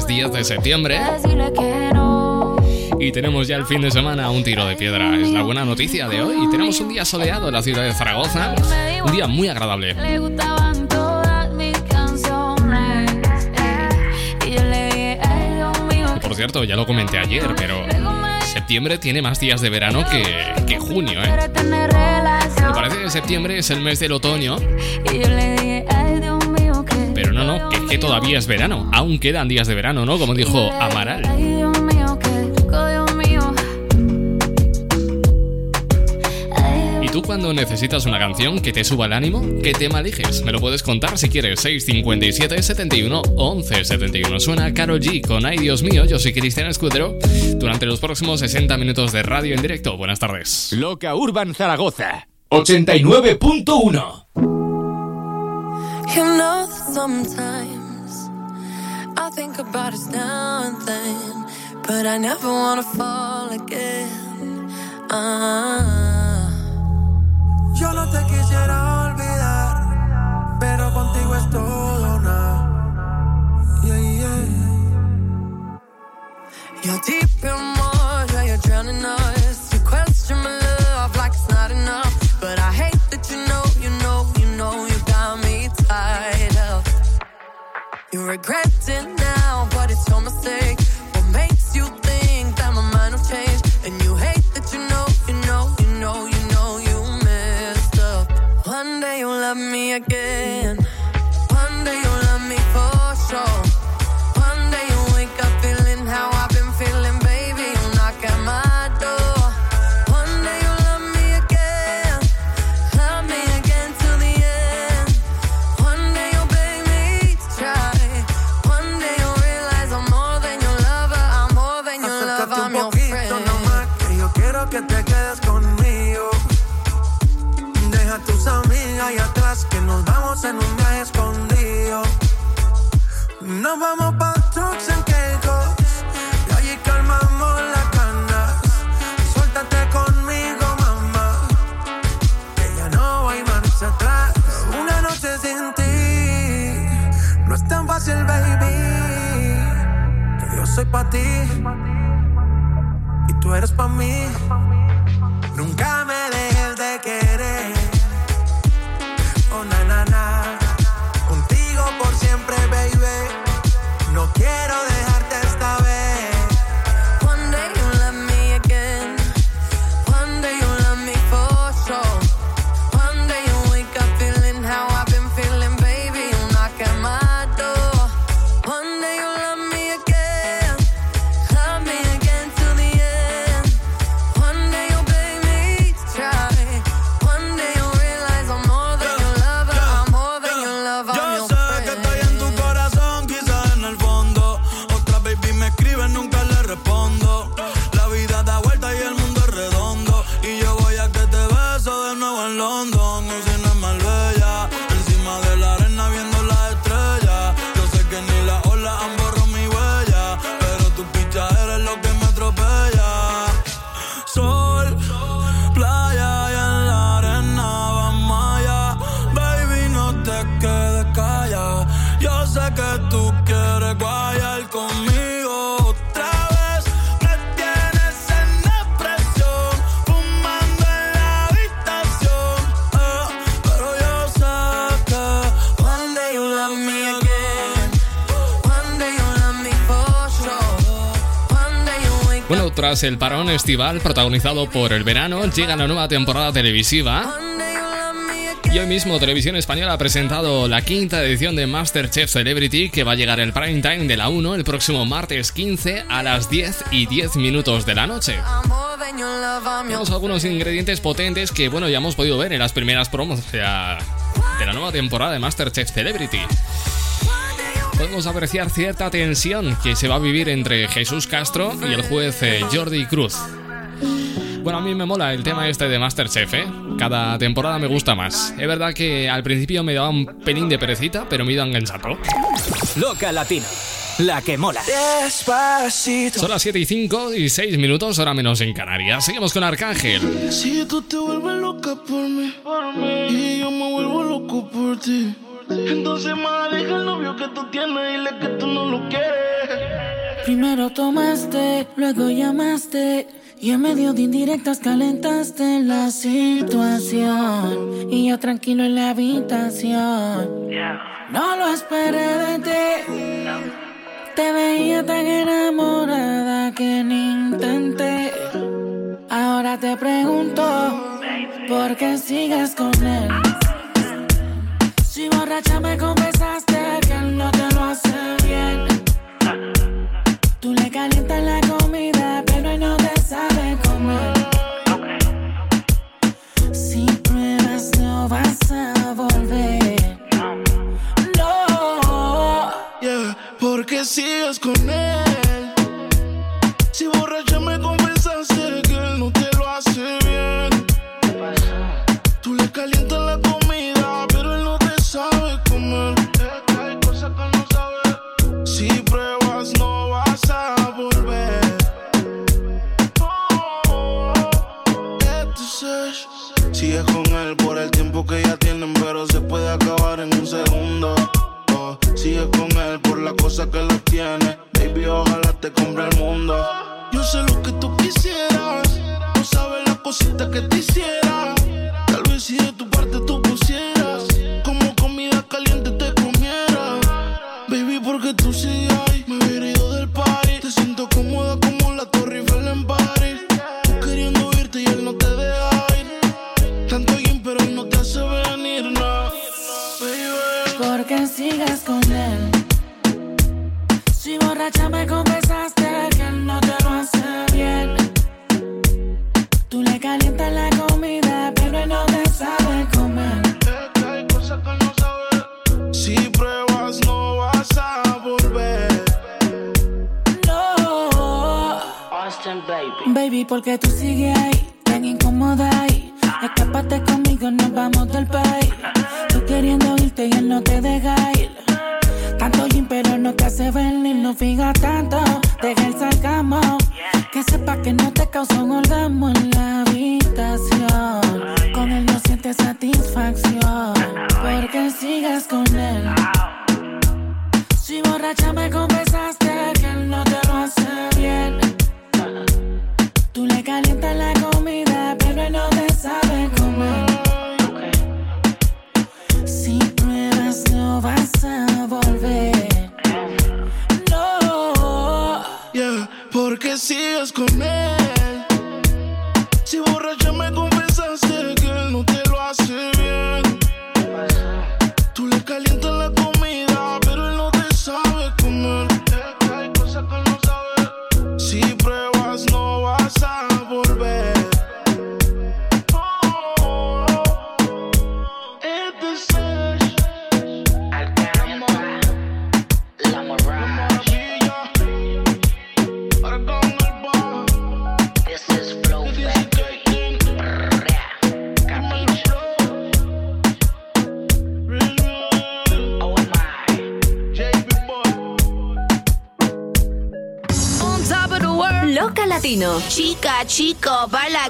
jueves, es 10 de septiembre. Y tenemos ya el fin de semana un tiro de piedra. Es la buena noticia de hoy. Tenemos un día soleado en la ciudad de Zaragoza. Un día muy agradable. por cierto, ya lo comenté ayer, pero septiembre tiene más días de verano que, junio, ¿eh? Me parece que septiembre es el mes del otoño. Pero no, no, que es que todavía es verano. Aún quedan días de verano, ¿no? Como dijo Amaral. tú cuando necesitas una canción que te suba el ánimo, ¿qué tema eliges? Me lo puedes contar si quieres. 657 71 11 71. Suena Carol G con Ay Dios mío. Yo soy Cristian Escudero. Durante los próximos 60 minutos de radio en directo. Buenas tardes. Loca Urban Zaragoza 89.1. You know sometimes I think about it now and then, but I never wanna fall again. Ah. Yo no te quisiera olvidar, pero contigo es todo nada. Yeah, yeah. You're deep in water, you're drowning us. You question my love like it's not enough. But I hate that you know, you know, you know, you got me tied up. You regret Nos vamos pa' trucks en Caicos y allí calmamos las ganas. Suéltate conmigo, mamá, que ya no hay marcha atrás. Una noche sin ti no es tan fácil, baby. Que yo soy pa' ti y tú eres pa' mí. Tras el parón estival protagonizado por el verano, llega la nueva temporada televisiva. Y hoy mismo Televisión Española ha presentado la quinta edición de Masterchef Celebrity que va a llegar el prime time de la 1 el próximo martes 15 a las 10 y 10 minutos de la noche. Tenemos algunos ingredientes potentes que, bueno, ya hemos podido ver en las primeras promos de la nueva temporada de Masterchef Celebrity. Podemos apreciar cierta tensión que se va a vivir entre Jesús Castro y el juez eh, Jordi Cruz. Bueno, a mí me mola el tema este de Masterchef, ¿eh? Cada temporada me gusta más. Es verdad que al principio me daba un pelín de perecita, pero me ido enganchando. Loca Latina. la que mola. Son las 7 y 5 y 6 minutos, hora menos en Canarias. Seguimos con Arcángel. Si tú te vuelves loca por mí, y yo me vuelvo loco por ti. Entonces más deja el novio que tú tienes y dile que tú no lo quieres. Primero tomaste, luego llamaste. Y en medio de indirectas calentaste la situación. Y yo tranquilo en la habitación. No lo esperé de ti. Te veía tan enamorada que ni intenté. Ahora te pregunto, ¿por qué sigues con él? Borracha me confesaste que él no te lo hace bien. Tú le calientas la comida, pero él no te sabe comer. Si pruebas no vas a volver. No. Yeah, porque sigues con él. Que ya tienen, pero se puede acabar en un segundo. Oh, Sigues con él por la cosa que lo tiene. Baby, ojalá te compre el mundo. Yo sé lo que tú quisieras. No sabes la cosita que te hiciera. Tal vez si de tu parte tú pusieras. Como comida caliente te comiera. Baby, porque tú sigues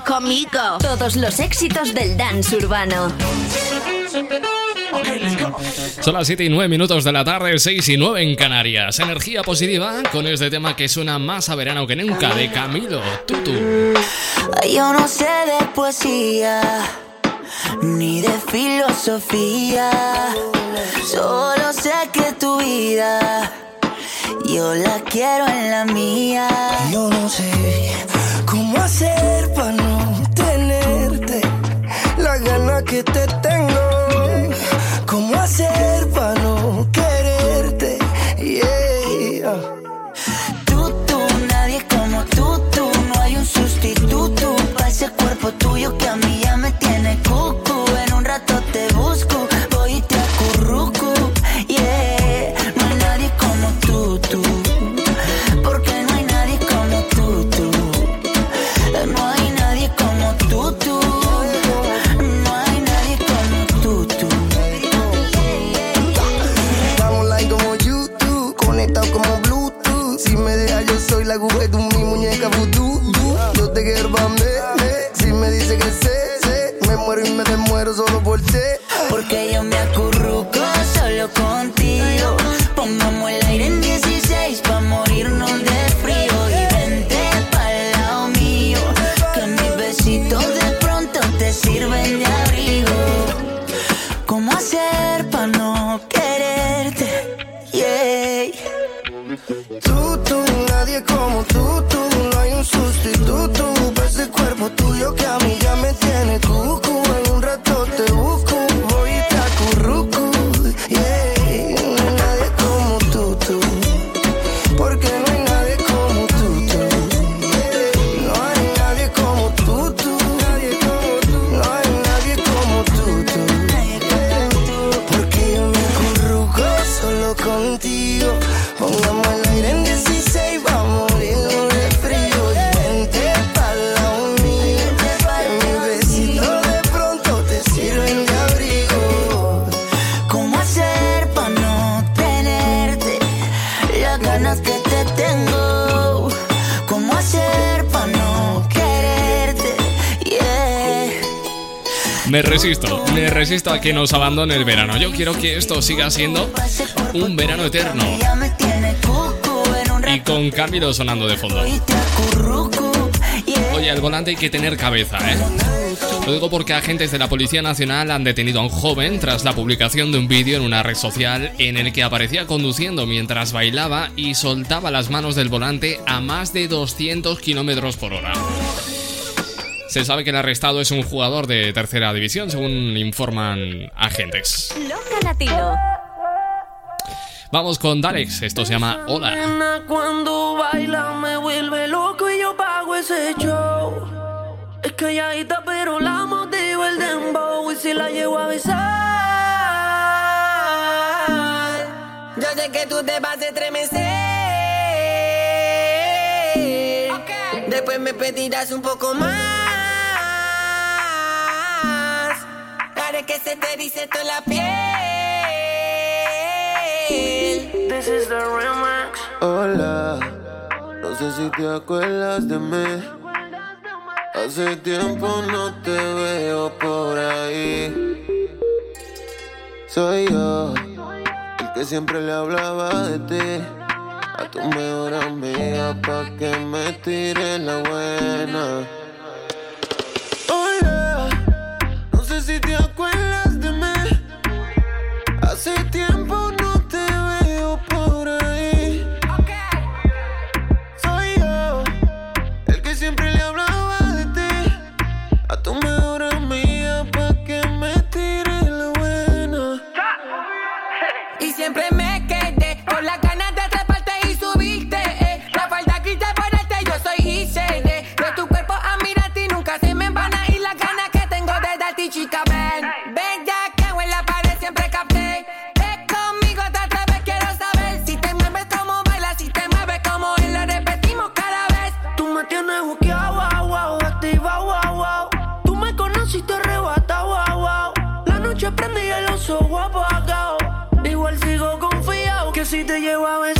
baila conmigo. Todos los éxitos del dance urbano. Son las 7 y 9 minutos de la tarde, 6 y 9 en Canarias. Energía positiva con este tema que suena más a verano que nunca de Camilo Tutu. Yo no sé de poesía ni de filosofía. Solo sé que tu vida yo la quiero en la mía. Yo no sé cómo hacer para no te tengo. Cómo hacer para no quererte. Yeah. Tú, tú, nadie como tú, tú. No hay un sustituto para ese cuerpo tuyo que a mí ya me tiene cucu. mi muñeca vudú, yo te quiero pa' eh. Si me dice que sé, sé, me muero y me desmuero solo por ti. Porque yo me acurruco solo contigo. Pongamos el aire en 16 pa' morirnos de frío. Y vente pa'l lado mío, que mis besitos de pronto te sirven de abrigo. ¿Cómo hacer pa' no quererte? Yeah. Tú nadie como tú, tú, no hay un sustituto. Resisto, me resisto a que nos abandone el verano. Yo quiero que esto siga siendo un verano eterno. Y con Camilo sonando de fondo. Oye, al volante hay que tener cabeza, ¿eh? Lo digo porque agentes de la Policía Nacional han detenido a un joven tras la publicación de un vídeo en una red social en el que aparecía conduciendo mientras bailaba y soltaba las manos del volante a más de 200 kilómetros por hora. Se sabe que el arrestado es un jugador de tercera división, según informan agentes. Loca Latino. Vamos con Dalex, esto se llama Hola. Nena, cuando baila me vuelve loco y yo pago ese show. Es calladita pero la motivo el dembow y si la llevo a besar. Yo sé que tú te vas a estremecer. Después me pedirás un poco más. Que se te erice toda la piel. This is the remix. Hola, no sé si te acuerdas de mí. Hace tiempo no te veo por ahí. Soy yo, el que siempre le hablaba de ti. A tu mejor amiga pa' que me tire la buena. Hace tiempo y el oso guapo apagado. Igual sigo confiado que si te llevo a besar.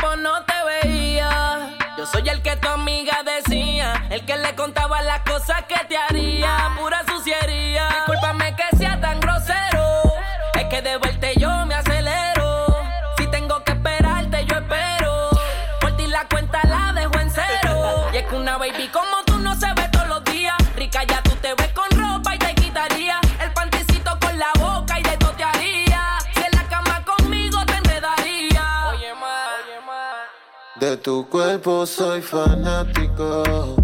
No te veía. Yo soy el que tu amiga decía, el que le contaba tu cuerpo soy fanático.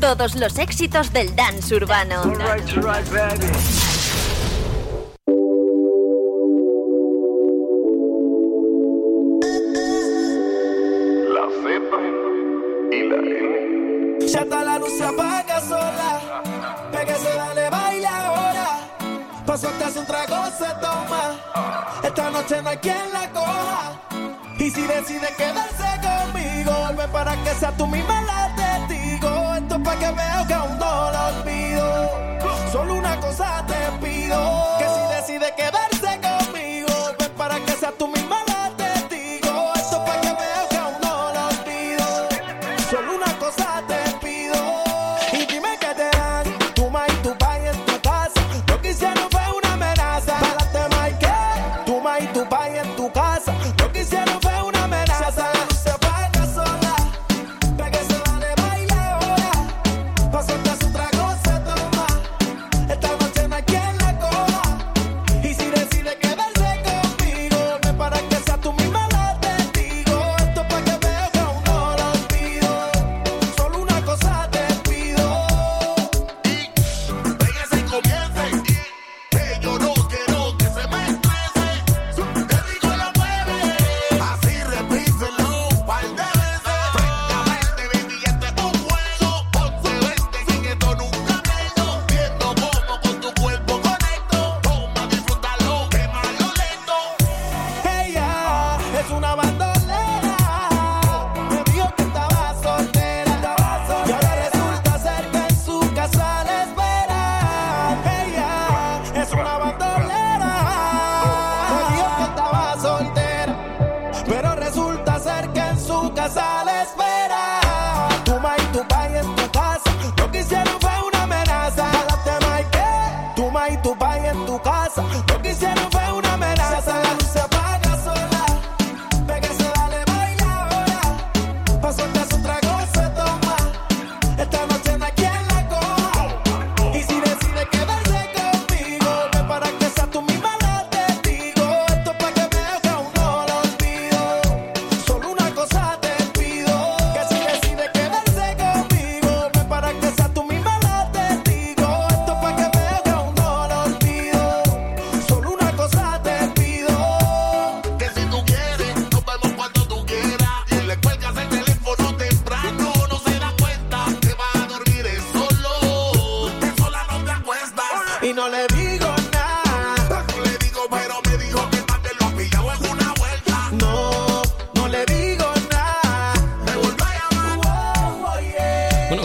Todos los éxitos del dance urbano.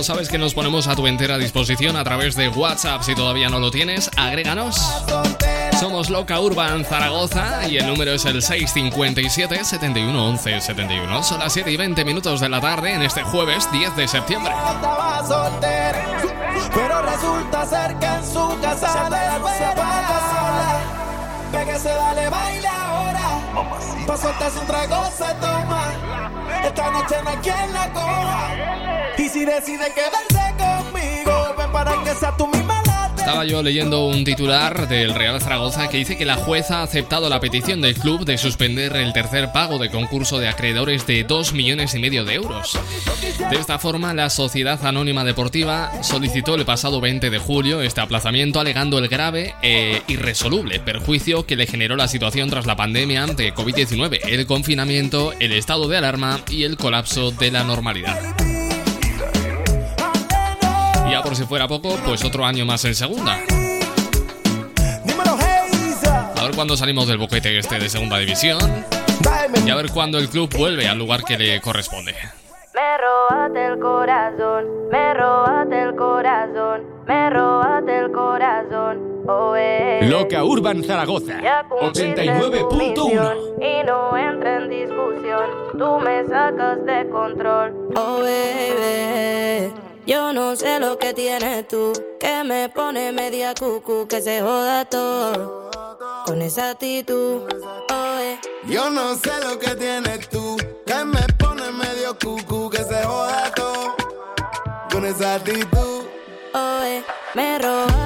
Sabes que nos ponemos a tu entera disposición a través de WhatsApp. Si todavía no lo tienes, agréganos. Somos Loca Urban Zaragoza y el número es el 657 71 11 71. Son las 7 y 20 minutos de la tarde en este jueves 10 de septiembre. pero resulta ser que en su casa se apaga sola. Pégase, dale, baila ahora. Pa' soltarse un trago se toma. Esta noche no hay quien la coja. Y si decide quedarse conmigo, ven para que sea tú misma la Estaba yo leyendo un titular del Real Zaragoza que dice que la jueza ha aceptado la petición del club de suspender el tercer pago de concurso de acreedores de 2 millones y medio de euros. De esta forma, la Sociedad Anónima Deportiva solicitó el pasado 20 de julio este aplazamiento alegando el grave e irresoluble perjuicio que le generó la situación tras la pandemia de COVID-19, el confinamiento, el estado de alarma y el colapso de la normalidad. Por si fuera poco, pues otro año más en segunda. A ver cuándo salimos del boquete este de segunda división y a ver cuándo el club vuelve al lugar que le corresponde. Me robaste el corazón, me robaste el corazón, me robaste el corazón. Oh, eh. Loca Urban Zaragoza, Ya cumpliste tu 89.1. misión Y no entra en discusión, tú me sacas de control. Oh, baby, yo no sé lo que tienes tú, que me pone media cucu, que se joda todo. Con esa actitud, oh, eh. Yo no sé lo que tienes tú, que me pone medio cucu, que se joda todo. con esa actitud. Oe, me robaste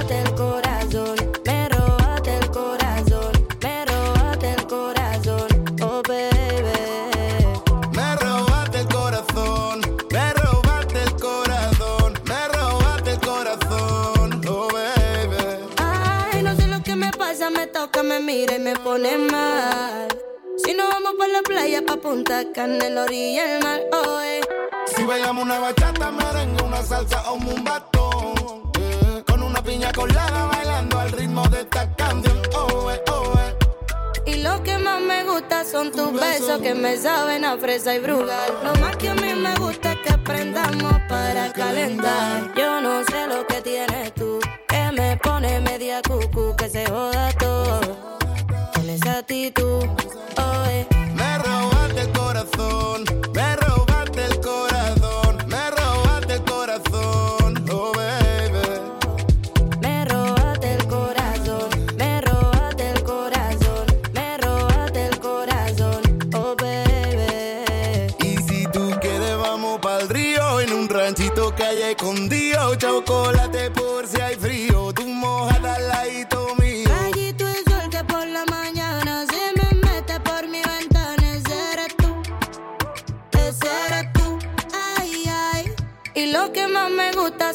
mira y me pone mal. Si no vamos por la playa, pa' Punta Cana, en la orilla del mar. Si bailamos una bachata, merengue, una salsa o un batón. eh, Con una piña colada bailando al ritmo de esta canción. Oh, eh, oh, eh. Y lo que más me gusta son tus besos que me saben a fresa y brugal. Lo más que a mí me gusta es que aprendamos para calentar. Yo no sé lo que tienes tú, que me pone media cucu, que se joda todo. Con esa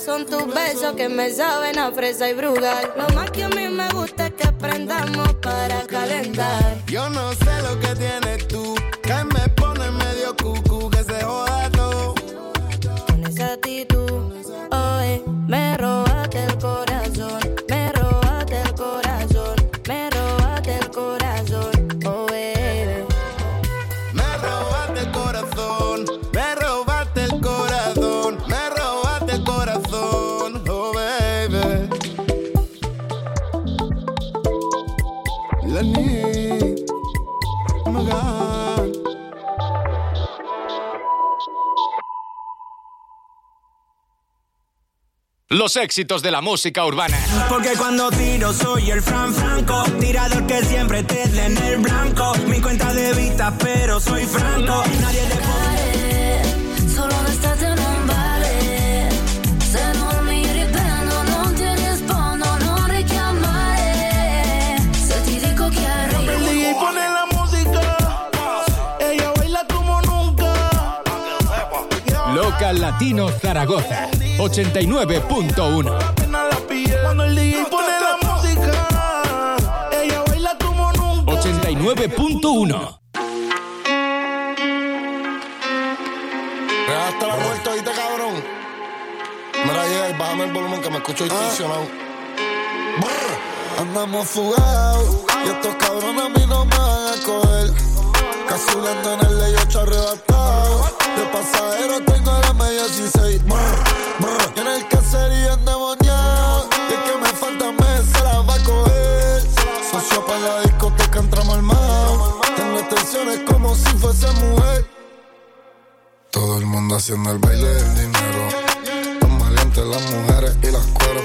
son tus besos que me saben a fresa y brugal. Lo más que a mí me gusta es que aprendamos para calentar. Yo no sé lo que tienes tú, Los éxitos de la música urbana. Porque cuando tiro soy el Fran Franco, tirador que siempre te en el blanco. Mi cuenta de vista, pero soy franco. Nadie le Solo restate non vale Se non mi riprendo non ti rispondo Non richiamare Se ti dico che El arrivo DJ pone la música, ella baila como nunca. Local Latino Zaragoza 89.1. Cuando el DJ pone la música, ella baila como nunca. 89.1. Hasta la muerte, oíste, cabrón. Mira, llega y bájame el volumen que me escucho distorsionado. Andamos fugados y estos cabrones a mí no me van a coger. Casulando en el ley 8 arrebatado. Pasajero tengo la media 16. Brr, brr. Y en el caserío endemoniado. Y el que me falta mes se la va a coger. Socio para la discoteca entramos armados. Tengo extensiones como si fuese mujer. Todo el mundo haciendo el baile del dinero. Tan valientes las mujeres y las cueros.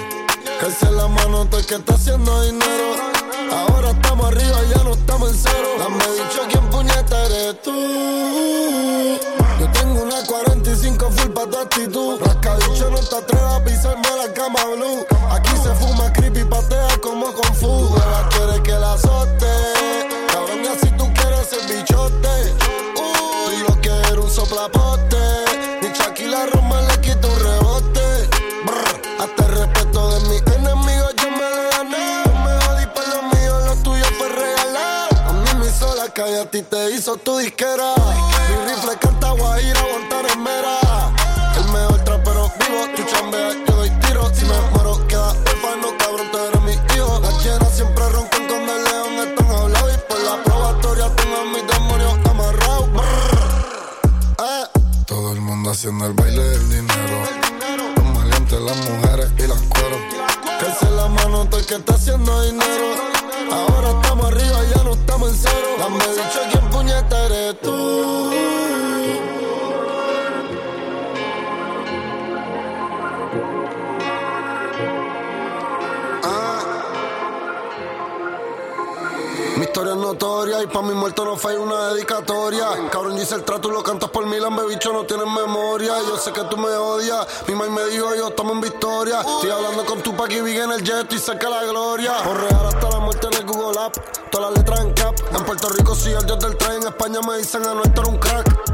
Calce la mano el que está haciendo dinero. Ahora estamos arriba, ya no estamos en cero. Dame dicho quién puñeta eres tú. Yo tengo una 45 full pa' tu actitud. Rascadicho no te atrevas a pisarme la cama blue. Aquí se fuma creepy, patea como con fu. Hueva quiere que la azote. Cabrón, y así tú quieres ser bichote. Uh, y lo que era un soplapote. Calle, a ti te hizo tu disquera. Mi rifle canta guajira, aguantar en mera. El mejor trapero vivo, tú chambeas, yo doy tiro. Si me muero, queda no cabrón, tú eres mi hijo. Las llenas siempre roncan con el león, están hablados. Y por la probatoria tengo a mis demonios amarrados. Eh. Todo el mundo haciendo el baile del dinero. Tan valientes las mujeres y las cueros. Calce la mano todo el que está haciendo dinero. Ahora estamos arriba, ya no estamos en cero. Dame dicho quién puñeta eres tú. Historia. Y pa' mi muerto no fue una dedicatoria. Cabrón, yo hice el trato lo cantas por Milan, bebicho, no tienes memoria. Yo sé que tú me odias. Mi mamá me dijo, yo estamos en victoria. Estoy hablando con tu y Big en el jet y cerca la gloria. Por real hasta la muerte en el Google App. Todas las letras en cap. En Puerto Rico sí, el dios del tren. En España me dicen a no estar un crack.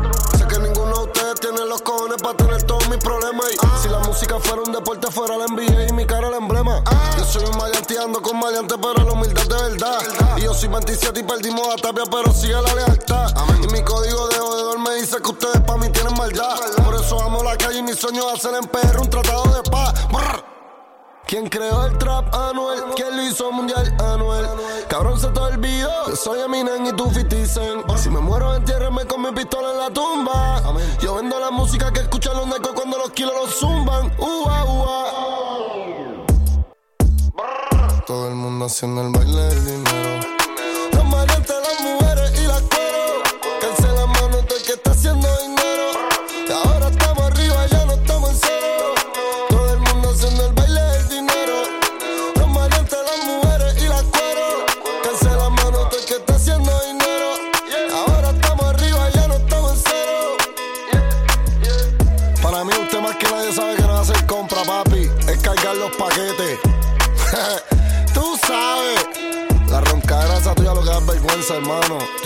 Que ninguno de ustedes tiene los cojones para tener todos mis problemas. Y si la música fuera un deporte, fuera la NBA y mi cara el emblema. Yo soy un maleante, ando con maleante, pero la humildad de verdad. Y yo soy 27 y perdimos a Tapia, pero sigue la lealtad. Y mi código de jodedor me dice que ustedes pa' mí tienen maldad. Por eso amo la calle y mi sueño es hacer en PR un tratado de paz. Brr. ¿Quién creó el trap Anuel? ¿Quién lo hizo mundial Anuel? Cabrón, se te olvidó. Yo soy Eminem y tú 50 Cent. Si me muero, entiérrame con mi pistola en la tumba. Yo vendo la música que escuchan los necos cuando los kilos los zumban. Ua, ua. Todo el mundo haciendo el baile del dinero.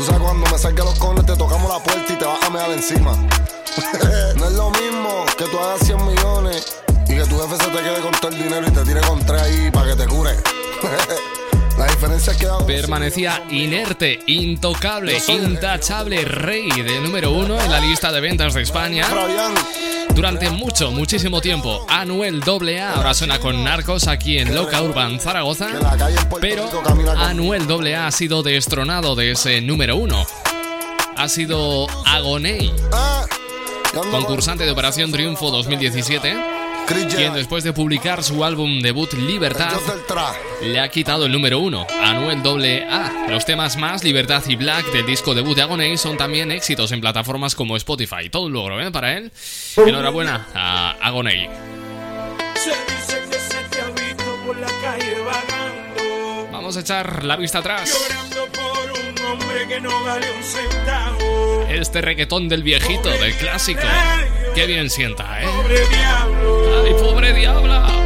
Tú sabes cuando me salga los cones, te tocamos la puerta y te vas a mear encima. no es lo mismo que tú hagas 100 millones y que tu jefe se te quede con todo el dinero y te tire con tres ahí para que te cure. la diferencia Permanecía inerte, intocable, intachable, rey de número uno en la lista de ventas de España. Durante mucho, muchísimo tiempo, Anuel AA ahora suena con Narcos aquí en Loca Urban Zaragoza, pero Anuel AA ha sido destronado de ese número uno. Ha sido Agoney, concursante de Operación Triunfo 2017, quien después de publicar su álbum debut Libertad le ha quitado el número uno, Anuel AA. Los temas más, Libertad y Black del disco debut de Agoney son también éxitos en plataformas como Spotify. Todo un logro, ¿eh? Para él. Enhorabuena a Agoney. Vamos a echar la vista atrás. Este reggaetón del viejito, del clásico. Qué bien sienta, ¿eh? Pobre diablo. ¡Ay, pobre diabla!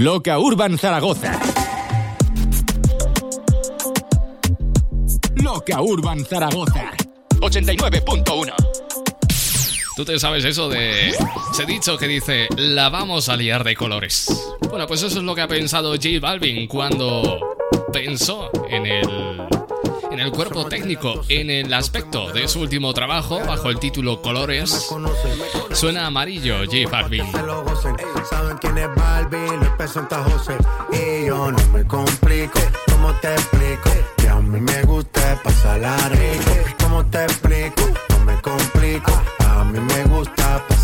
Loca Urban Zaragoza. Loca Urban Zaragoza. 89.1. Tú te sabes eso de ese dicho que dice la vamos a liar de colores. Bueno, pues eso es lo que ha pensado J Balvin cuando pensó en el el cuerpo técnico, en el aspecto de su último trabajo bajo el título Colores. Suena amarillo J Balvin. lo. Saben quién es Luis P. Santa José. Y yo no me complico, ¿cómo te explico? Que a mí me gusta pasarla rico. ¿Cómo te explico? No me complico. A mí me gusta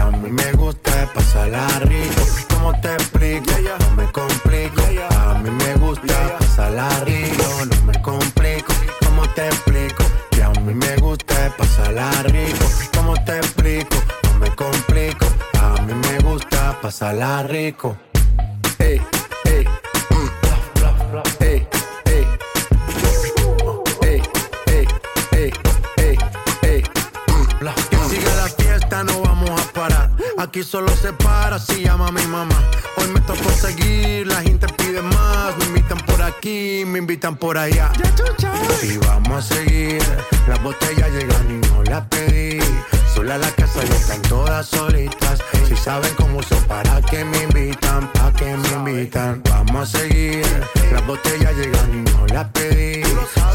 A mí me gusta pasarla rico. ¿Cómo te explico? No me complico. A mí me gusta pasarla rico. No me complico. ¿Cómo te explico? Que a mí me gusta pasarla rico. ¿Cómo te explico? No me complico. A mí me gusta pasarla rico. Ey, Aquí solo se para si llama mi mamá. Hoy me tocó seguir, la gente pide más. Me invitan por aquí, me invitan por allá. Y vamos a seguir. Las botellas llegan y no las pedí. Sola la casa y están todas solitas. Si saben cómo uso para que me invitan, pa' que me invitan. Vamos a seguir. Las botellas llegan y no las pedí.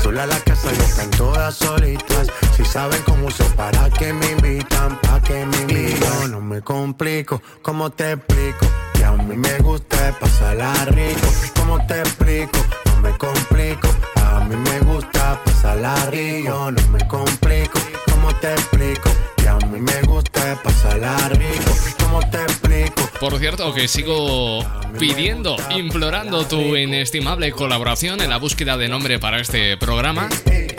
Sola la casa y están todas solitas. Si saben cómo uso para que me invitan, pa' que me invitan. Yo no me complico, ¿cómo te explico? Que a mí me gusta pasarla rico. ¿Cómo te explico? No me complico. A mí me gusta pasarla rico. Yo no me complico, ¿cómo te explico? Que a mí me gusta pasarla rico. ¿Cómo te explico? Por cierto, que sigo pidiendo, implorando tu inestimable colaboración en la búsqueda de nombre para este programa.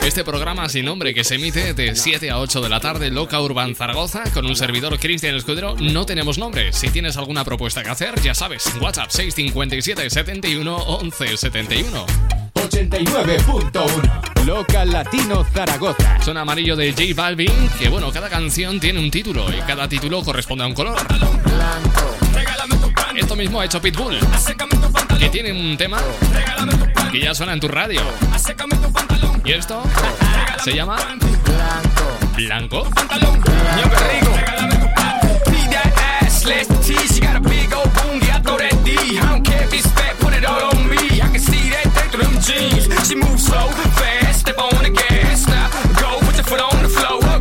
Este programa sin nombre que se emite de 7 a 8 de la tarde, Loca Urban Zaragoza, con un servidor Cristian Escudero. No tenemos nombre. Si tienes alguna propuesta que hacer, ya sabes, WhatsApp 657 71 11 71. 89.1. Loca Latino Zaragoza. Son amarillo de J Balvin, que bueno, cada canción tiene un título y cada título corresponde a un color. Esto mismo ha hecho Pitbull, que tiene un tema que ya suena en tu radio. Y esto se llama Blanco. Yo qué rico. Need that ass, let's tease. She got a big old boom, yeah, I throw that D. I don't care if it's fat, put it all on me. I can see that thing through them jeans. She moves so fast, step on the gas. Now go, put your foot on the floor.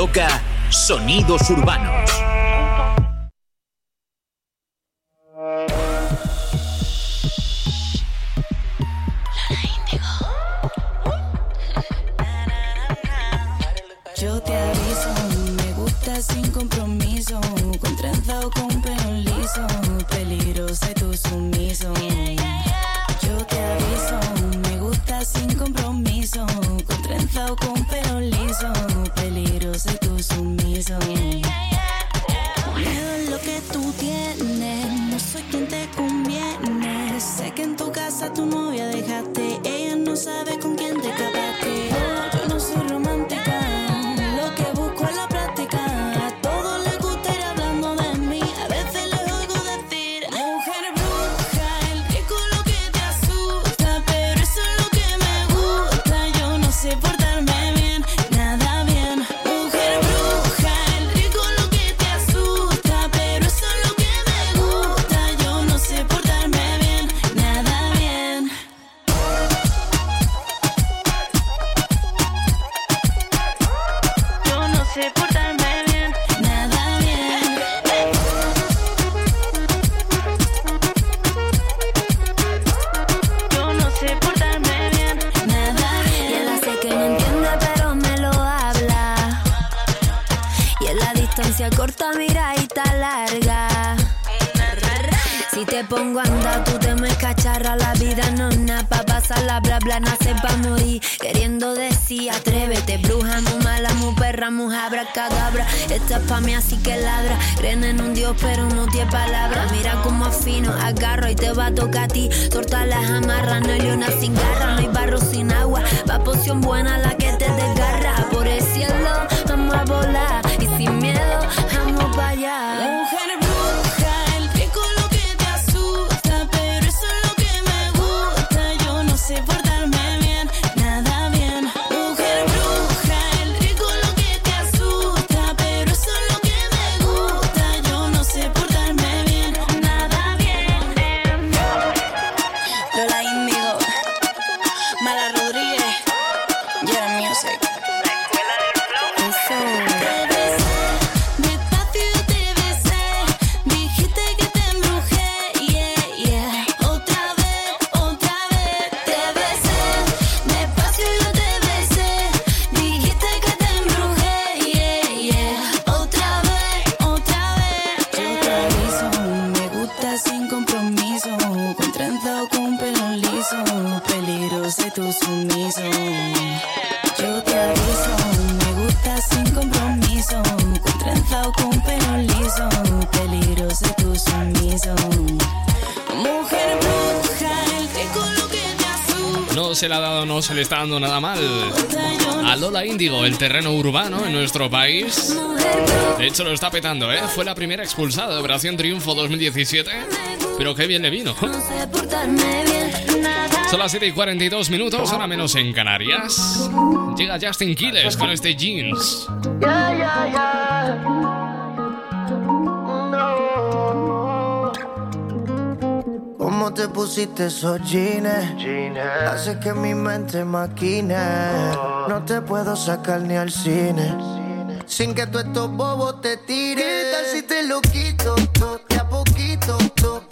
Loca, Sonidos Urbanos. Yo te aviso, me gusta sin compromiso, con trenza o con pelo liso, peligroso y tu sumiso. Yo te aviso, me gusta sin compromiso, con trenza o con pelo liso, peligroso y tú sumiso. Miedo lo que tú tienes, no soy quien te conviene. Sé que en tu casa tu novia dejaste, ella no sabe con quién te capaste. canción buena se le está dando nada mal a Lola Índigo, el terreno urbano en nuestro país. De hecho, lo está petando, ¿eh? Fue la primera expulsada de Operación Triunfo 2017, pero qué bien le vino. Son las 7 y 42 minutos, ahora menos en Canarias. Llega Justin Quiles con este jeans. Yeah, yeah, yeah. te pusiste esos jeans, jeans. Hace que mi mente maquine. Oh. No te puedo sacar ni al cine. Sin que tú estos bobos te tires. ¿Qué tal si te lo quito? To, de a poquito. To?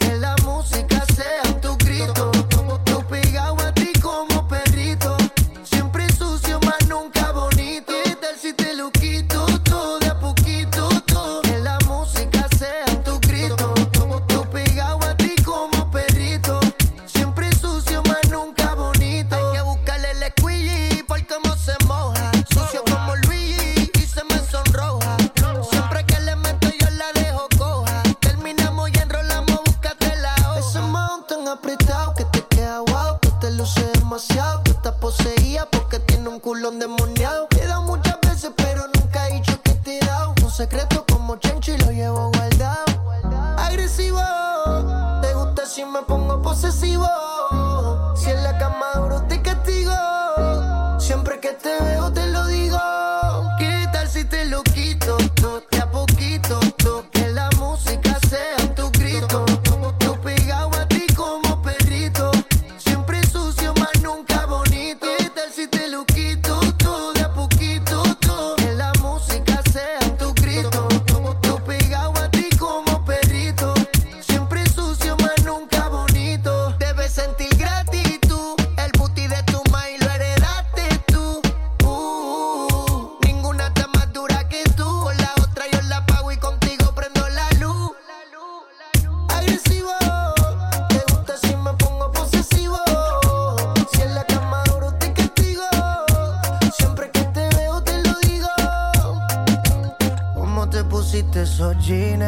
Pusiste esos jeans.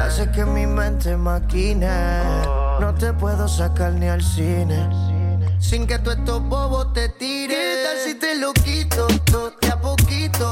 Hace que mi mente maquine. No te puedo sacar ni al cine. Sin que tú estos bobos te tires. ¿Qué tal si te lo quito de a poquito?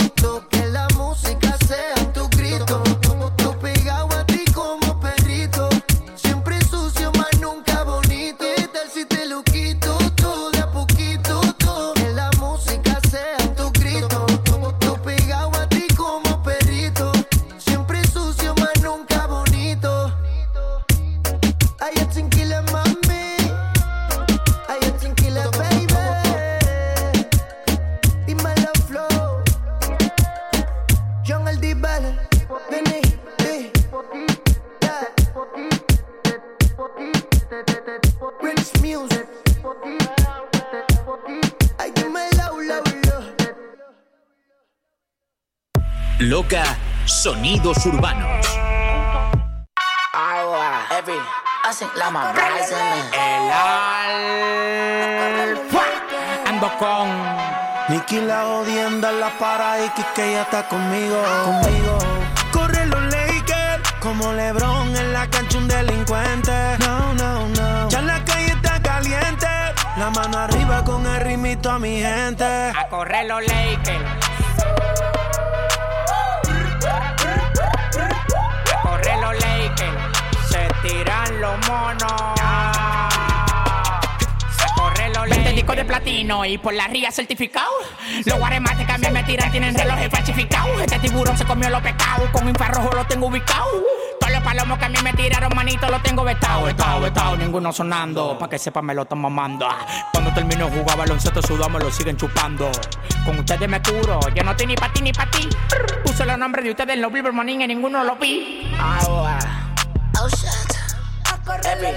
Sonidos Urbanos. El alfa, ando con Nicky la odienda en la para y que ya está conmigo. Conmigo. Corre los Lakers como LeBron en la cancha un delincuente. No, no, no. Ya la calle está caliente. La mano arriba con el ritmito a mi gente. a correr los Lakers. Tiran los monos. A correr los Lakers. discos de platino y por la ría certificado. Los guaremates que a mí me tiran tienen relojes falsificados. Este tiburón se comió los pecados. Con infrarrojo lo tengo ubicado. Todos los palomos que a mí me tiraron, manito, los tengo vetado, vetado, vetado. Ninguno sonando. Pa' que sepa, me lo están mamando. Cuando termino de jugar baloncesto, sudamos, lo siguen chupando. Con ustedes me curo. Yo no estoy ni pa' ti ni pa' ti. Puse los nombres de ustedes en los Billboard Morning y ninguno lo vi. Ahora. Oh Every.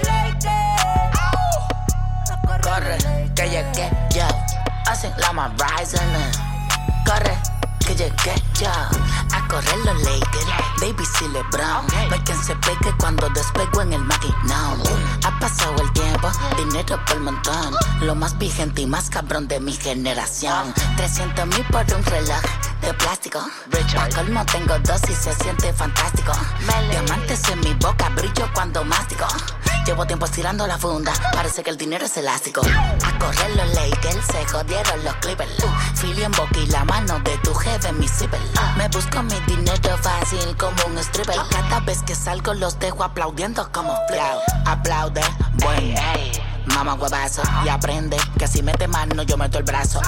Corre, que llegué yo. Hacen la más rising. Corre, que llegué A correr los Lakers. Baby, si LeBron. Hay quien se pegue cuando despego en el maquinón. Ha pasado el tiempo, dinero por montón. Lo más vigente y más cabrón de mi generación. 300 mil por un reloj de plástico. A colmo tengo dos y se siente fantástico. Diamantes en mi boca, brillo cuando mastico. Llevo tiempo estirando la funda, parece que el dinero es elástico. A correr los Lakers, se jodieron los Clippers. Philly en boca y la mano de tu jefe en mi zipper. Me busco mi dinero fácil como un stripper. Cada vez que salgo los dejo aplaudiendo como flip. Aplaude, buen. Mamá huevazo y aprende que si mete mano yo meto el brazo.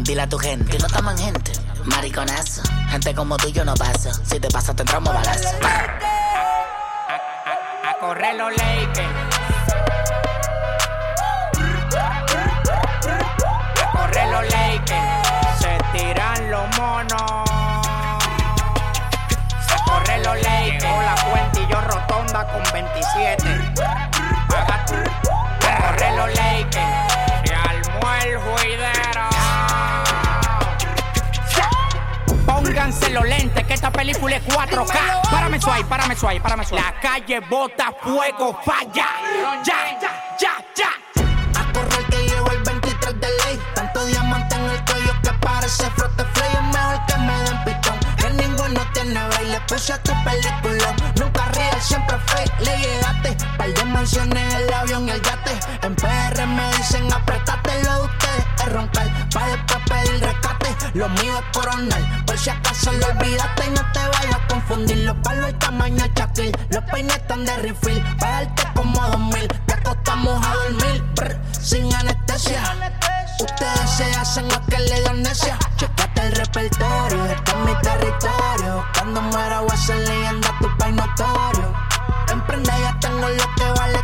Dile a tu gente no en gente. Mariconazo, gente como tú yo no paso. Si te pasa te entramos balazo. A correr los Lakers. A correr los Lakers. Se tiran los monos. Rotonda con 27. Paga tú. A correr los Lakers. Se armó el juidero. Pónganse los lentes, que esta película es 4K. Párame suave, párame suave, párame suave. La calle bota fuego, falla. Ya, ya, ya, ya. A correr que llevo el 23 de ley. Tanto diamante en el cuello que parece frote flay. Puse a tu película. Nunca real, siempre fake. Le llegaste. Par de mansiones, el avión y el yate. En PR me dicen apretate lo de ustedes. Es roncar. Pa' después pedir rescate. Lo mío es coronal. Por si acaso lo olvidaste y no te vayas a confundir. Los palos y tamaño chaquil. Los peines están de refill. Pa' darte como dos mil. Te acostamos a dormir. brr, sin anestesia. Ustedes se hacen lo que le da amnesia. El repertorio. Este es mi territorio. Cuando muera voy a ser leyenda tu país notorio. Emprende ya tengo lo que vale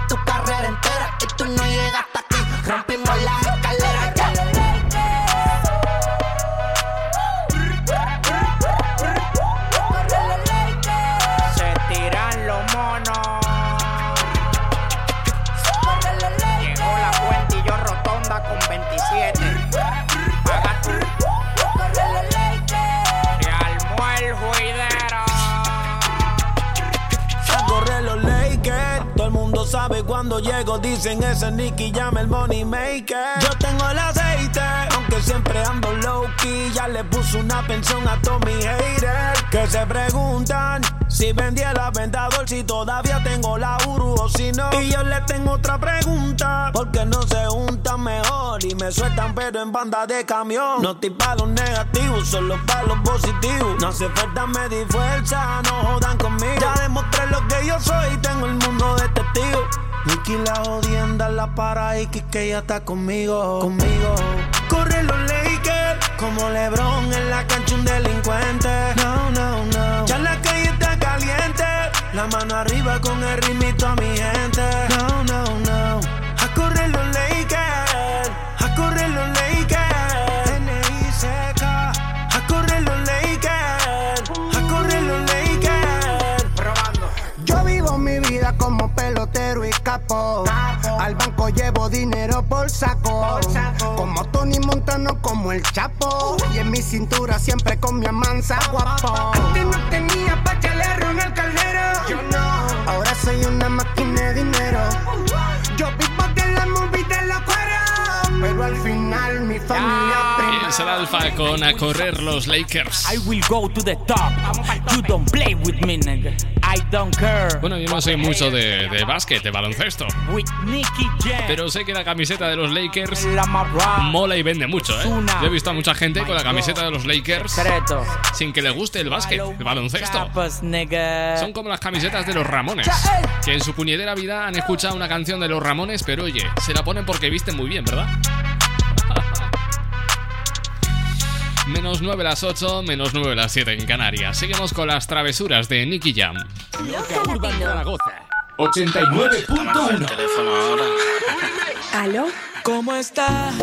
cuando llego. Dicen ese Nicky llama el money maker. Yo tengo el aceite, aunque siempre ando low key ya le puso una pensión a todos mis haters que se preguntan si vendí el aventador, si todavía tengo la Uru o si no. Y yo le tengo otra pregunta, porque no se juntan mejor y me sueltan pero en banda de camión. No estoy pa' los negativos, solo pa' los positivos. No hace falta medir fuerza, no jodan conmigo. Ya demostré lo que yo soy, tengo el mundo de. Nicky la jodienda la para y que ya está conmigo, conmigo. Corre los Lakers, como LeBron en la cancha un delincuente. No, no, no. Ya la calle está caliente, la mano arriba con el ritmito a mi gente. Al banco llevo dinero por saco. Como Tony Montano, como el Chapo. Y en mi cintura siempre con mi amansa guapo. Antes no tenía pa' que le ron el caldero. Yo no. Ahora soy una máquina de dinero. Yo vivo de la movie de la cuera. Pero al final mi familia prima. Es el alfa con a correr los Lakers. I will go to the top. You don't play with me, nigga. I don't care. Bueno, yo no soy mucho de, de básquet, de baloncesto. Pero sé que la camiseta de los Lakers mola y vende mucho, ¿eh? Yo he visto a mucha gente con la camiseta de los Lakers sin que le guste el básquet, el baloncesto. Son como las camisetas de los Ramones, que en su puñetera vida han escuchado una canción de los Ramones, pero oye, se la ponen porque visten muy bien, ¿verdad? Menos 9 las 8, menos 9 las 7 en Canarias. Seguimos con las travesuras de Nicky Jam. Urban Zaragoza 89.1 ¿Aló? ¿Cómo estás?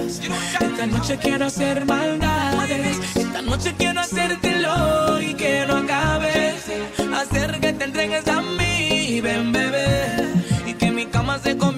Esta noche quiero hacer maldades. Esta noche quiero hacértelo y que no acabes. Hacer que te entregues a mí, ven bebé. Y que mi cama se convertirá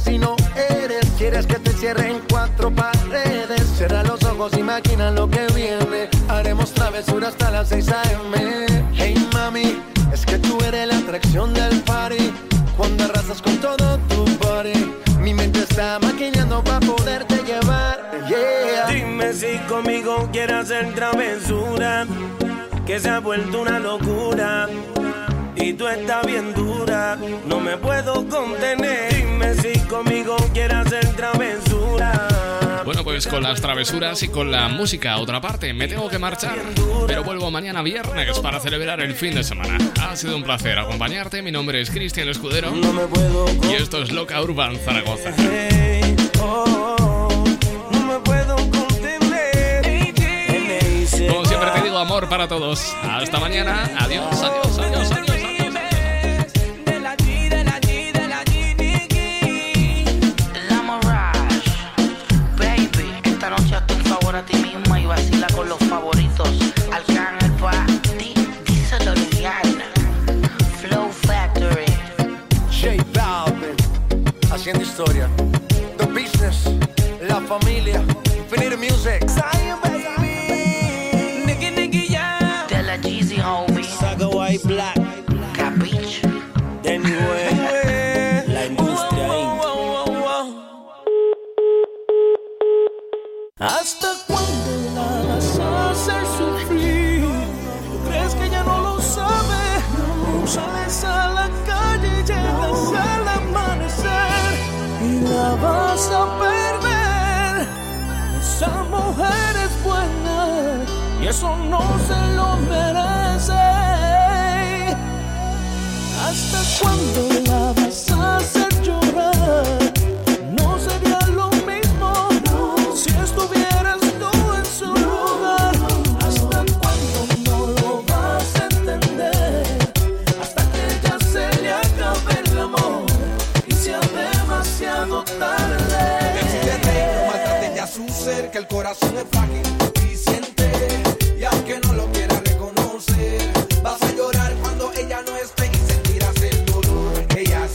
así no eres. Quieres que te cierre en cuatro paredes. Cierra los ojos, imagina lo que viene. Haremos travesura hasta las 6 a.m. Hey mami, es que tú eres la atracción del party. Cuando arrasas con todo tu body. Mi mente está maquinando para poderte llevar. Yeah. Dime si conmigo quieres hacer travesura, que se ha vuelto una locura. Y tú estás bien dura, no me puedo contener. Dime si conmigo quieres hacer travesura. Bueno, pues con las travesuras y con la música a otra parte, me tengo que marchar. Pero vuelvo mañana viernes para celebrar el fin de semana. Ha sido un placer acompañarte. Mi nombre es Cristian Escudero. Y esto es Loca Urban Zaragoza. Contener. Como siempre te digo, amor para todos. Hasta mañana. Adiós, adiós, adiós, adiós.